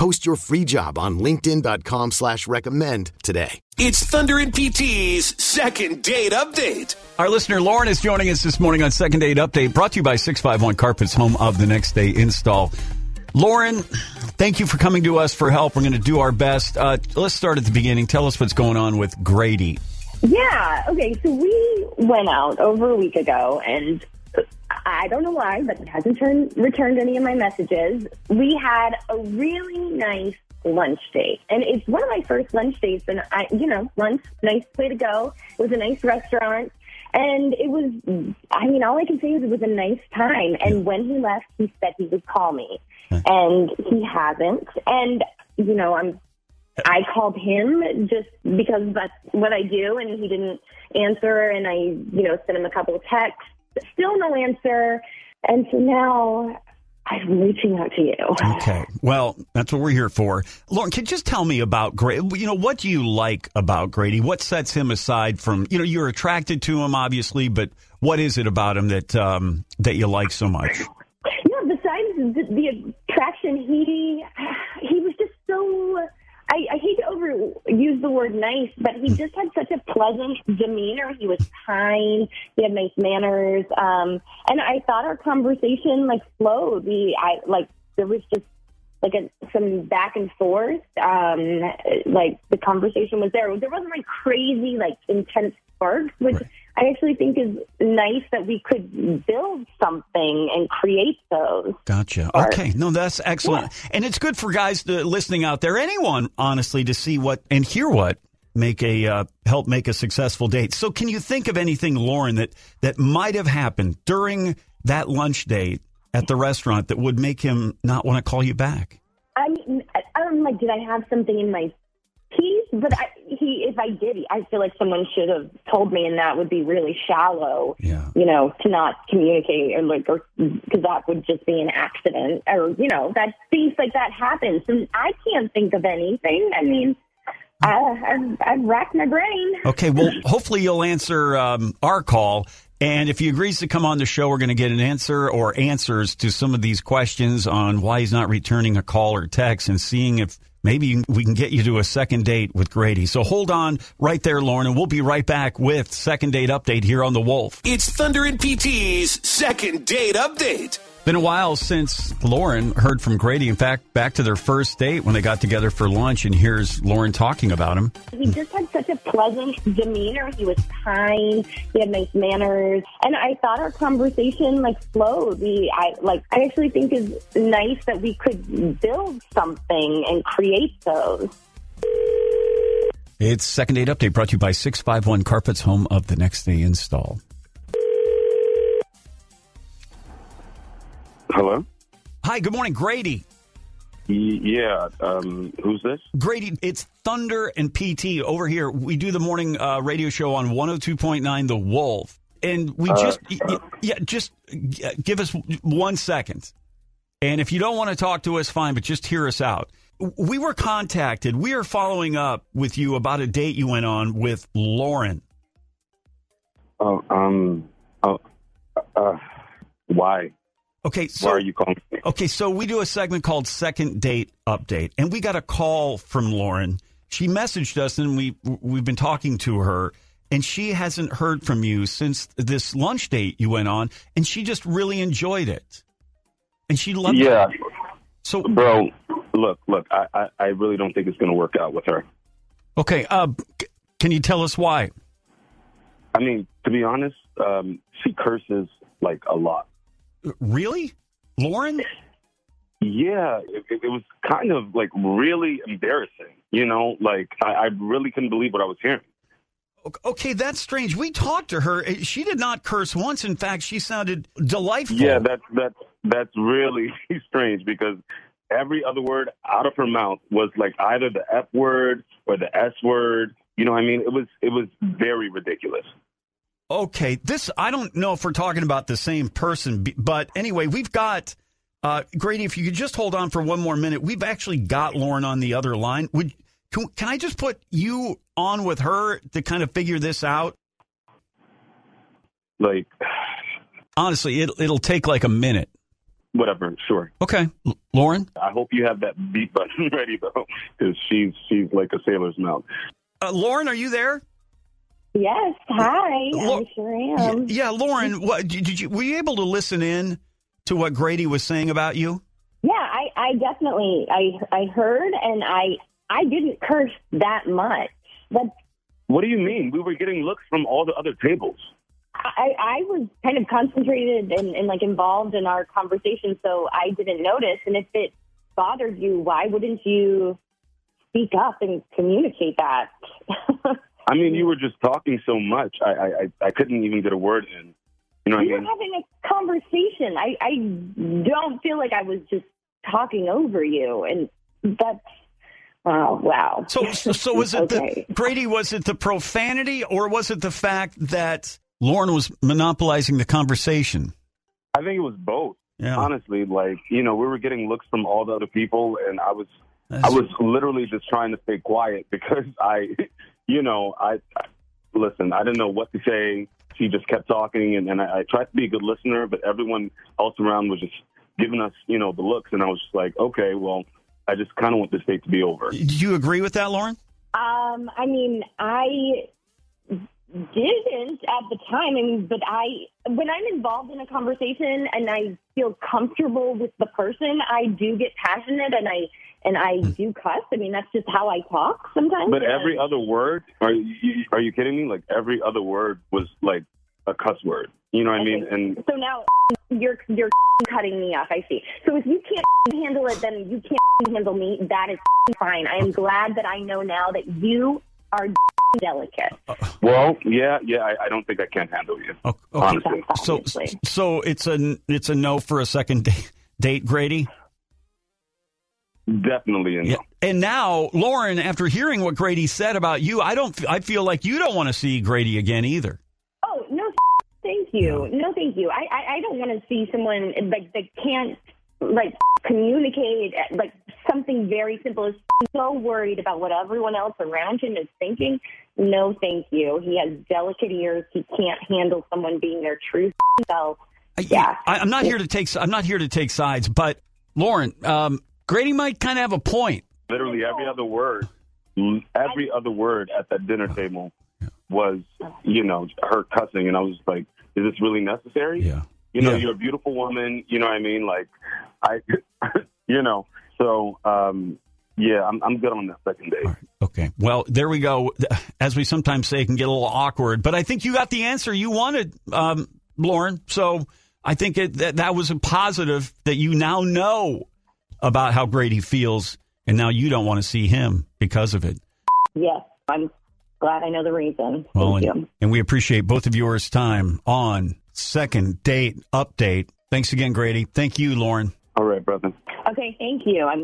Post your free job on LinkedIn.com slash recommend today. It's Thunder and PT's second date update. Our listener Lauren is joining us this morning on Second Date Update, brought to you by 651 Carpets, home of the next day install. Lauren, thank you for coming to us for help. We're going to do our best. Uh, let's start at the beginning. Tell us what's going on with Grady. Yeah. Okay. So we went out over a week ago, and I don't know why, but it hasn't turned, returned any of my messages. We had a really nice lunch date, and it's one of my first lunch dates. And I, you know, lunch, nice way to go. It was a nice restaurant. And it was, I mean, all I can say is it was a nice time. And when he left, he said he would call me. And he hasn't. And, you know, I'm I called him just because that's what I do, and he didn't answer. And I, you know, sent him a couple of texts. Still no answer. And so now I'm reaching out to you. Okay. Well, that's what we're here for. Lauren, can you just tell me about Grady? You know, what do you like about Grady? What sets him aside from, you know, you're attracted to him, obviously, but what is it about him that um, that you like so much? Yeah, besides the, the attraction, he he was just so. I, I hate to overuse the word nice, but he just had such a pleasant demeanor. He was kind. He had nice manners, um, and I thought our conversation like flowed. We, I like there was just like a, some back and forth. Um, like the conversation was there. There wasn't like crazy, like intense sparks, which Right. I actually think is nice that we could build something and create those. Gotcha. Or- Okay. No, that's excellent. And it's good for guys to, listening out there, anyone, honestly, to see what and hear what make a uh, help make a successful date. So, can you think of anything, Lauren, that that might have happened during that lunch date at the restaurant that would make him not want to call you back? I mean, I- I like, did I have something in my piece? But I, he, if I did, I feel like someone should have told me, and that would be really shallow. Yeah. You know, to not communicate, or like, or because that would just be an accident, or you know, that things like that happens, and I can't think of anything. I mean, I, I've, I've racked my brain. Okay. Well, hopefully you'll answer um, our call. And if he agrees to come on the show, we're going to get an answer or answers to some of these questions on why he's not returning a call or text and seeing if maybe we can get you to a second date with Grady. So hold on right there, Lauren, and we'll be right back with second date update here on The Wolf. It's Thunder and PT's second date update. Been a while since Lauren heard from Grady. In fact, back to their first date when they got together for lunch, and here's Lauren talking about him. He just had such a pleasant demeanor. He was kind. He had nice manners, and I thought our conversation like flowed. We, I like, I actually think is nice that we could build something and create those. It's second date update brought to you by 651 Carpets, home of the next day install. Hello. Hi, good morning, Grady. Yeah. Um, who's this? Grady, it's Thunder and PT over here. We do the morning uh, radio show on 102.9 The Wolf. And we just, y- y- yeah, just give us one second. And if you don't want to talk to us, fine, but just hear us out. We were contacted. We are following up with you about a date you went on with Lauren. Oh, um. Oh. Uh. Why? Okay, so Why are you calling me? Okay, so we do a segment called Second Date Update, and we got a call from Lauren. She messaged us, and we we've been talking to her, and she hasn't heard from you since this lunch date you went on, and she just really enjoyed it, and she loved Yeah, it. So, bro. Look, look. I, I, I really don't think it's going to work out with her. okay, uh, c- can you tell us why? I mean, to be honest, um, she curses like a lot. Really, Lauren? Yeah, it, it was kind of like really embarrassing. You know, like I, I really couldn't believe what I was hearing. Okay, that's strange. We talked to her. Eh, she did not curse once. In fact, she sounded delightful. Yeah, that's that's that's really strange because every other word out of her mouth was like either the F word or the S word. You know what I mean? It was it was very ridiculous. Okay, this I don't know if we're talking about the same person, but anyway, we've got uh, Grady. If you could just hold on for one more minute, we've actually got Lauren on the other line. Would can, can I just put you on with her to kind of figure this out? Like, Honestly, it, it'll take like a minute. whatever, sure. Okay, L- Lauren. I hope you have that beat button ready though, because she's she's like a sailor's mouth. Uh, Lauren, are you there? Yes. Hi. Lo- I sure Y- am. yeah, Lauren. What did did you? Were you able to listen in to what Grady was saying about you? Yeah, I, I definitely I I heard and I I didn't curse that much. But What do you mean? We were getting looks from all the other tables. I, I was kind of concentrated and, and like involved in our conversation, so I didn't notice. And if it bothered you, why wouldn't you speak up and communicate that? I mean, you were just talking so much. I I I- I couldn't even get a word in. You know what we I were mean? having a conversation. I, I don't feel like I was just talking over you, and that's oh wow. So, so was it okay. the Grady? Was it the profanity, or was it the fact that Lauren was monopolizing the conversation? I think it was both. Yeah, Honestly, like you know, we were getting looks from all the other people, and I was I was literally just trying to stay quiet because I, you know, I, I listen. I didn't know what to say. She just kept talking, and, and I, I tried to be a good listener, but everyone else around was just giving us, you know, the looks, and I was just like, okay, well, I just kind of want this date to be over. Do you agree with that, Lauren? Um, I mean, I didn't at the time, I mean, but I, when I'm involved in a conversation and I feel comfortable with the person, I do get passionate and I and I hmm. do cuss. I mean, that's just how I talk sometimes. But every other word, are you, are you kidding me? Like every other word was like a cuss word. You know what I mean? And so now you're you're cutting me off. I see. So if you can't handle it, then you can't handle me. That is fine. I am glad that I know now that you are delicate. Uh, well, yeah, yeah, I, I don't think I can handle you. Oh, okay. Honestly. So, so it's a it's a no for a second date, date Grady. Definitely a no. Yeah. And now, Lauren, after hearing what Grady said about you, I don't. I feel like you don't want to see Grady again either. Oh no, thank you. No, thank you. I I, I don't want to see someone like that can't like communicate like something very simple. Is so worried about what everyone else around him is thinking. No, thank you. He has delicate ears. He can't handle someone being their true self. I- Yeah. I, I'm not here to take. I'm not here to take sides, but Lauren, um, Grady might kind of have a point. Literally every other word, every other word at that dinner table was, you know, her cussing, and I was like, "Is this really necessary?" Yeah. You know, Yeah. you're a beautiful woman. You know what I mean? Like, I, you know, so um, yeah, I'm I'm good on the second date. Okay. Well, there we go. As we sometimes say, it can get a little awkward, but I think you got the answer you wanted, um, Lauren. So I think it, that that was a positive that you now know about how Grady feels, and now you don't want to see him because of it. Yes, I'm glad I know the reason. Well, Thank and, you. and we appreciate both of yours time on second date update. Thanks again, Grady. Thank you, Lauren. All right, brother. Okay, thank you. I'm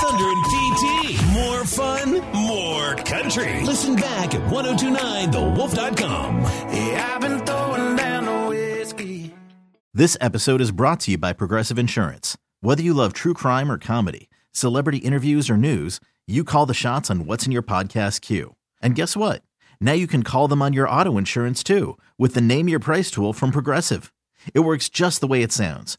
Thunder and PT. More fun, more country. Listen back at 1029thewolf.com. Yeah, I've been throwing down the whiskey. This episode is brought to you by Progressive Insurance. Whether you love true crime or comedy, celebrity interviews or news, you call the shots on what's in your podcast queue. And guess what? Now you can call them on your auto insurance too with the Name Your Price tool from Progressive. It works just the way it sounds.